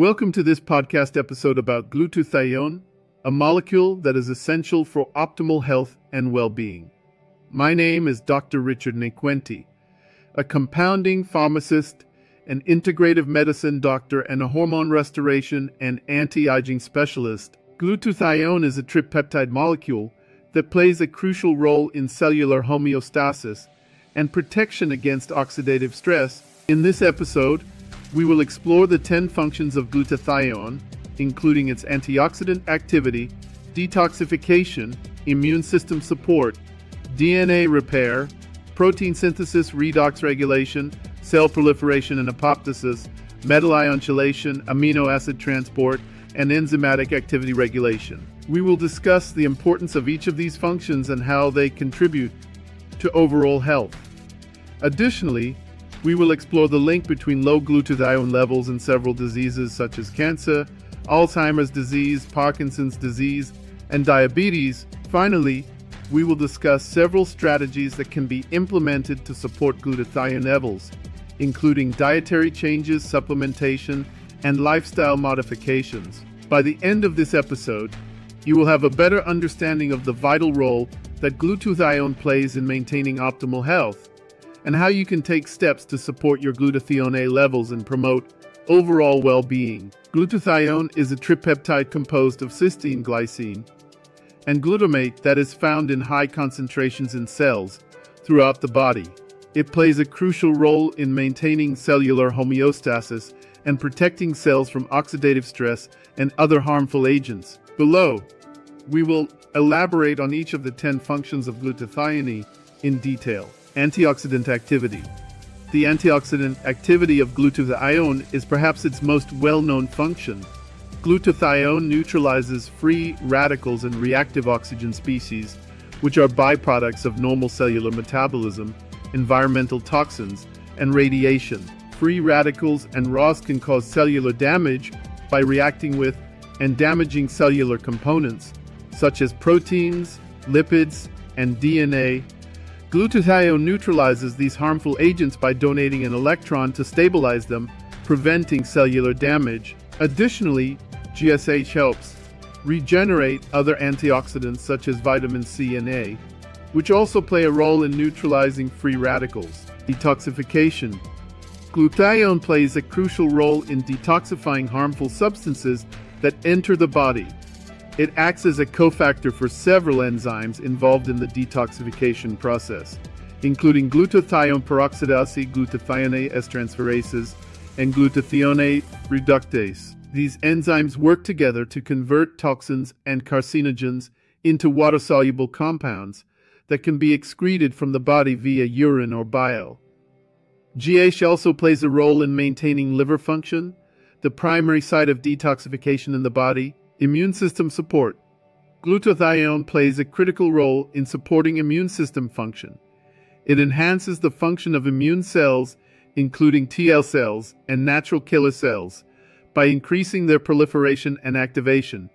Welcome to this podcast episode about glutathione, a molecule that is essential for optimal health and well being. My name is Dr. Richard Nequenti, a compounding pharmacist, an integrative medicine doctor, and a hormone restoration and anti aging specialist. Glutathione is a tripeptide molecule that plays a crucial role in cellular homeostasis and protection against oxidative stress. In this episode, we will explore the 10 functions of glutathione, including its antioxidant activity, detoxification, immune system support, DNA repair, protein synthesis redox regulation, cell proliferation and apoptosis, metal ion chelation, amino acid transport, and enzymatic activity regulation. We will discuss the importance of each of these functions and how they contribute to overall health. Additionally, we will explore the link between low glutathione levels and several diseases such as cancer, Alzheimer's disease, Parkinson's disease, and diabetes. Finally, we will discuss several strategies that can be implemented to support glutathione levels, including dietary changes, supplementation, and lifestyle modifications. By the end of this episode, you will have a better understanding of the vital role that glutathione plays in maintaining optimal health and how you can take steps to support your glutathione levels and promote overall well being. Glutathione is a tripeptide composed of cysteine glycine and glutamate that is found in high concentrations in cells throughout the body. It plays a crucial role in maintaining cellular homeostasis and protecting cells from oxidative stress and other harmful agents. Below, we will elaborate on each of the 10 functions of glutathione in detail. Antioxidant activity. The antioxidant activity of glutathione is perhaps its most well known function. Glutathione neutralizes free radicals and reactive oxygen species, which are byproducts of normal cellular metabolism, environmental toxins, and radiation. Free radicals and ROS can cause cellular damage by reacting with and damaging cellular components, such as proteins, lipids, and DNA, Glutathione neutralizes these harmful agents by donating an electron to stabilize them, preventing cellular damage. Additionally, GSH helps regenerate other antioxidants such as vitamin C and A, which also play a role in neutralizing free radicals. Detoxification. Glutathione plays a crucial role in detoxifying harmful substances that enter the body. It acts as a cofactor for several enzymes involved in the detoxification process, including glutathione peroxidase, glutathione S-transferases, and glutathione reductase. These enzymes work together to convert toxins and carcinogens into water-soluble compounds that can be excreted from the body via urine or bile. GSH also plays a role in maintaining liver function, the primary site of detoxification in the body, Immune system support. Glutathione plays a critical role in supporting immune system function. It enhances the function of immune cells, including TL cells and natural killer cells, by increasing their proliferation and activation.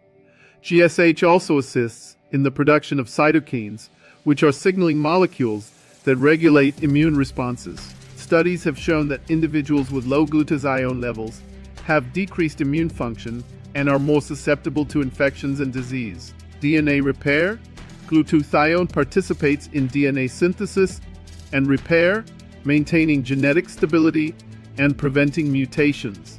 GSH also assists in the production of cytokines, which are signaling molecules that regulate immune responses. Studies have shown that individuals with low glutathione levels have decreased immune function and are more susceptible to infections and disease. DNA repair Glutathione participates in DNA synthesis and repair, maintaining genetic stability and preventing mutations.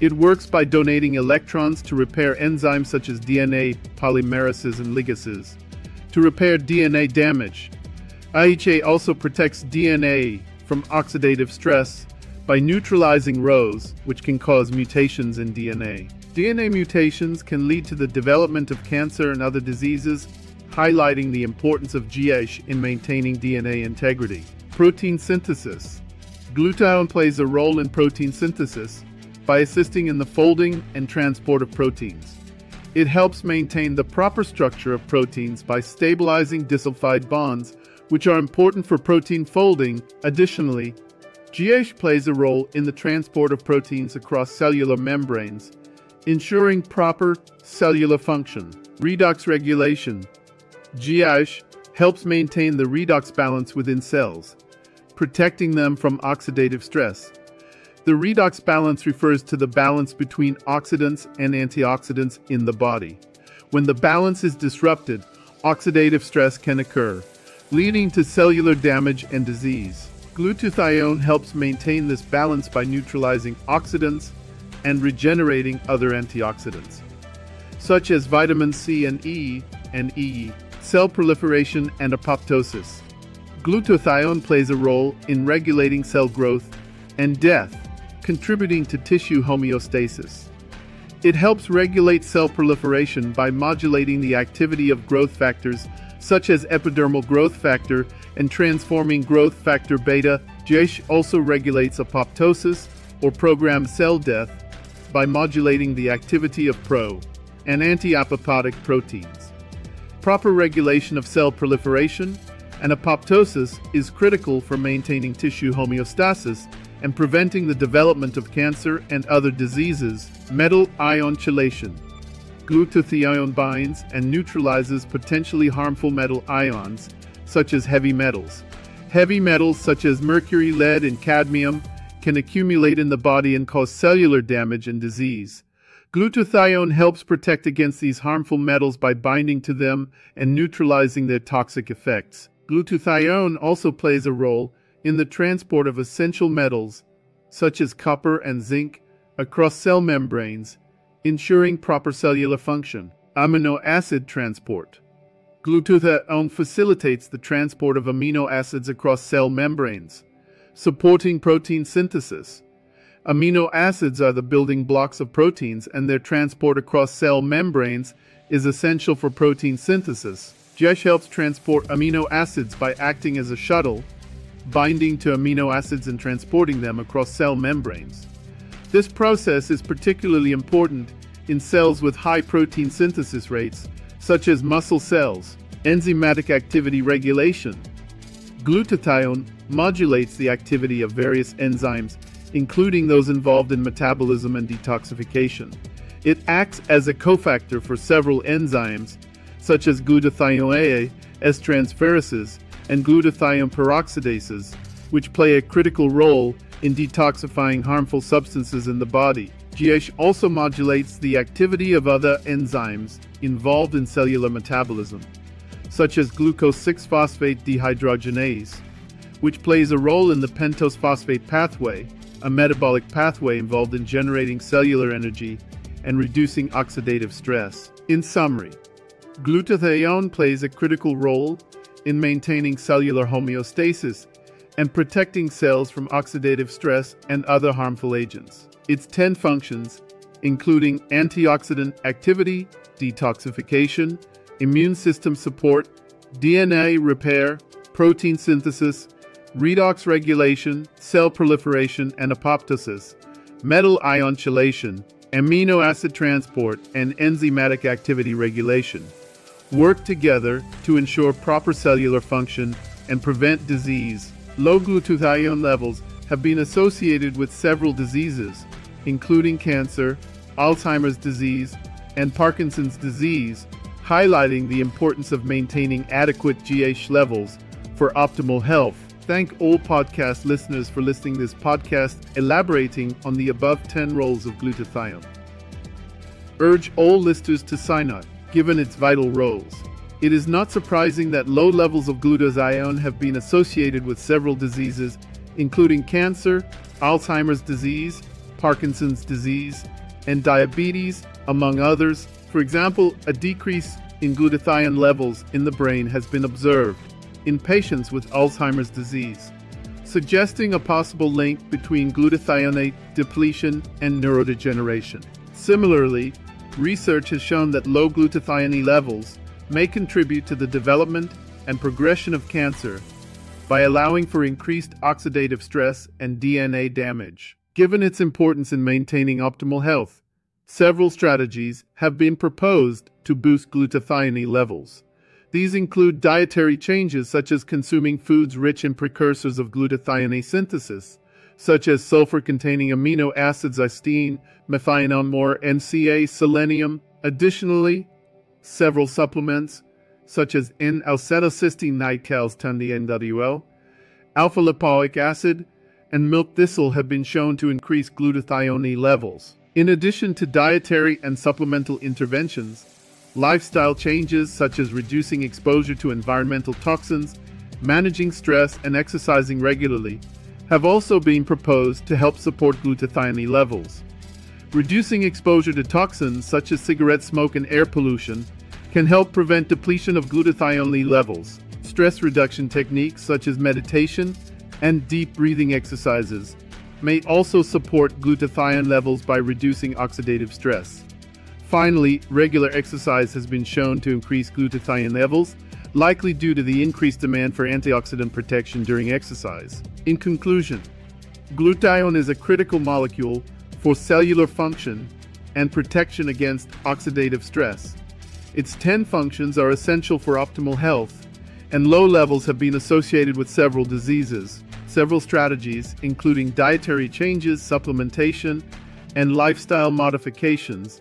It works by donating electrons to repair enzymes such as DNA polymerases and ligases. To repair DNA damage, IHA also protects DNA from oxidative stress by neutralizing ROS, which can cause mutations in DNA. DNA mutations can lead to the development of cancer and other diseases, highlighting the importance of GSH in maintaining DNA integrity. Protein synthesis. Glutathione plays a role in protein synthesis by assisting in the folding and transport of proteins. It helps maintain the proper structure of proteins by stabilizing disulfide bonds, which are important for protein folding. Additionally, GSH plays a role in the transport of proteins across cellular membranes, ensuring proper cellular function. Redox regulation. GSH helps maintain the redox balance within cells, protecting them from oxidative stress. The redox balance refers to the balance between oxidants and antioxidants in the body. When the balance is disrupted, oxidative stress can occur, leading to cellular damage and disease. Glutathione helps maintain this balance by neutralizing oxidants and regenerating other antioxidants, such as vitamin C and E and E, cell proliferation and apoptosis. Glutathione plays a role in regulating cell growth and death, contributing to tissue homeostasis. It helps regulate cell proliferation by modulating the activity of growth factors such as epidermal growth factor and transforming growth factor beta. GSH also regulates apoptosis or programmed cell death by modulating the activity of pro and anti-apoptotic proteins. Proper regulation of cell proliferation and apoptosis is critical for maintaining tissue homeostasis and preventing the development of cancer and other diseases. Metal ion chelation. Glutathione binds and neutralizes potentially harmful metal ions, such as heavy metals. Heavy metals such as mercury, lead, and cadmium can accumulate in the body and cause cellular damage and disease. Glutathione helps protect against these harmful metals by binding to them and neutralizing their toxic effects. Glutathione also plays a role in the transport of essential metals, such as copper and zinc, across cell membranes, ensuring proper cellular function. Amino acid transport. Glutathione facilitates the transport of amino acids across cell membranes, supporting protein synthesis. Amino acids are the building blocks of proteins, and their transport across cell membranes is essential for protein synthesis. GSH helps transport amino acids by acting as a shuttle, binding to amino acids and transporting them across cell membranes. This process is particularly important in cells with high protein synthesis rates, such as muscle cells. Enzymatic activity regulation. Glutathione modulates the activity of various enzymes, including those involved in metabolism and detoxification. It acts as a cofactor for several enzymes, such as glutathione A, S-transferases, and glutathione peroxidases, which play a critical role in detoxifying harmful substances in the body. GSH also modulates the activity of other enzymes involved in cellular metabolism, such as glucose 6 phosphate dehydrogenase, which plays a role in the pentose phosphate pathway, a metabolic pathway involved in generating cellular energy and reducing oxidative stress. In summary, glutathione plays a critical role in maintaining cellular homeostasis and protecting cells from oxidative stress and other harmful agents. Its 10 functions, including antioxidant activity, detoxification, immune system support, DNA repair, protein synthesis, redox regulation, cell proliferation and apoptosis, metal ion chelation, amino acid transport, and enzymatic activity regulation work together to ensure proper cellular function and prevent disease. Low glutathione levels have been associated with several diseases, including cancer, Alzheimer's disease, and Parkinson's disease, highlighting the importance of maintaining adequate GSH levels for optimal health. Thank all podcast listeners for listening this podcast elaborating on the above 10 roles of glutathione. Urge all listeners to sign up given its vital roles. It is not surprising that low levels of glutathione have been associated with several diseases, including cancer, Alzheimer's disease, Parkinson's disease, and diabetes, among others. For example, a decrease in glutathione levels in the brain has been observed in patients with Alzheimer's disease, suggesting a possible link between glutathione depletion and neurodegeneration. Similarly, research has shown that low glutathione levels may contribute to the development and progression of cancer by allowing for increased oxidative stress and DNA damage. Given its importance in maintaining optimal health, several strategies have been proposed to boost glutathione levels. These include dietary changes such as consuming foods rich in precursors of glutathione synthesis, such as sulfur-containing amino acids cysteine, methionine more NCA, selenium. Additionally, several supplements, such as N-acetylcysteine NiCals 10 NWL, alpha-lipoic acid, and milk thistle have been shown to increase glutathione levels. In addition to dietary and supplemental interventions, lifestyle changes such as reducing exposure to environmental toxins, managing stress, and exercising regularly have also been proposed to help support glutathione levels. Reducing exposure to toxins such as cigarette smoke and air pollution can help prevent depletion of glutathione levels. Stress reduction techniques such as meditation and deep breathing exercises may also support glutathione levels by reducing oxidative stress. Finally, regular exercise has been shown to increase glutathione levels, likely due to the increased demand for antioxidant protection during exercise. In conclusion, glutathione is a critical molecule for cellular function and protection against oxidative stress. Its 10 functions are essential for optimal health, and low levels have been associated with several diseases. Several strategies, including dietary changes, supplementation, and lifestyle modifications,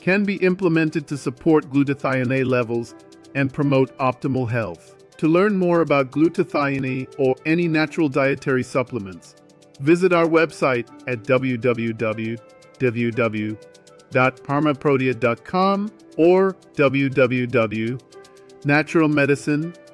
can be implemented to support glutathione levels and promote optimal health. To learn more about glutathione or any natural dietary supplements, visit our website at www.parmaprotea.com or www.naturalmedicine.com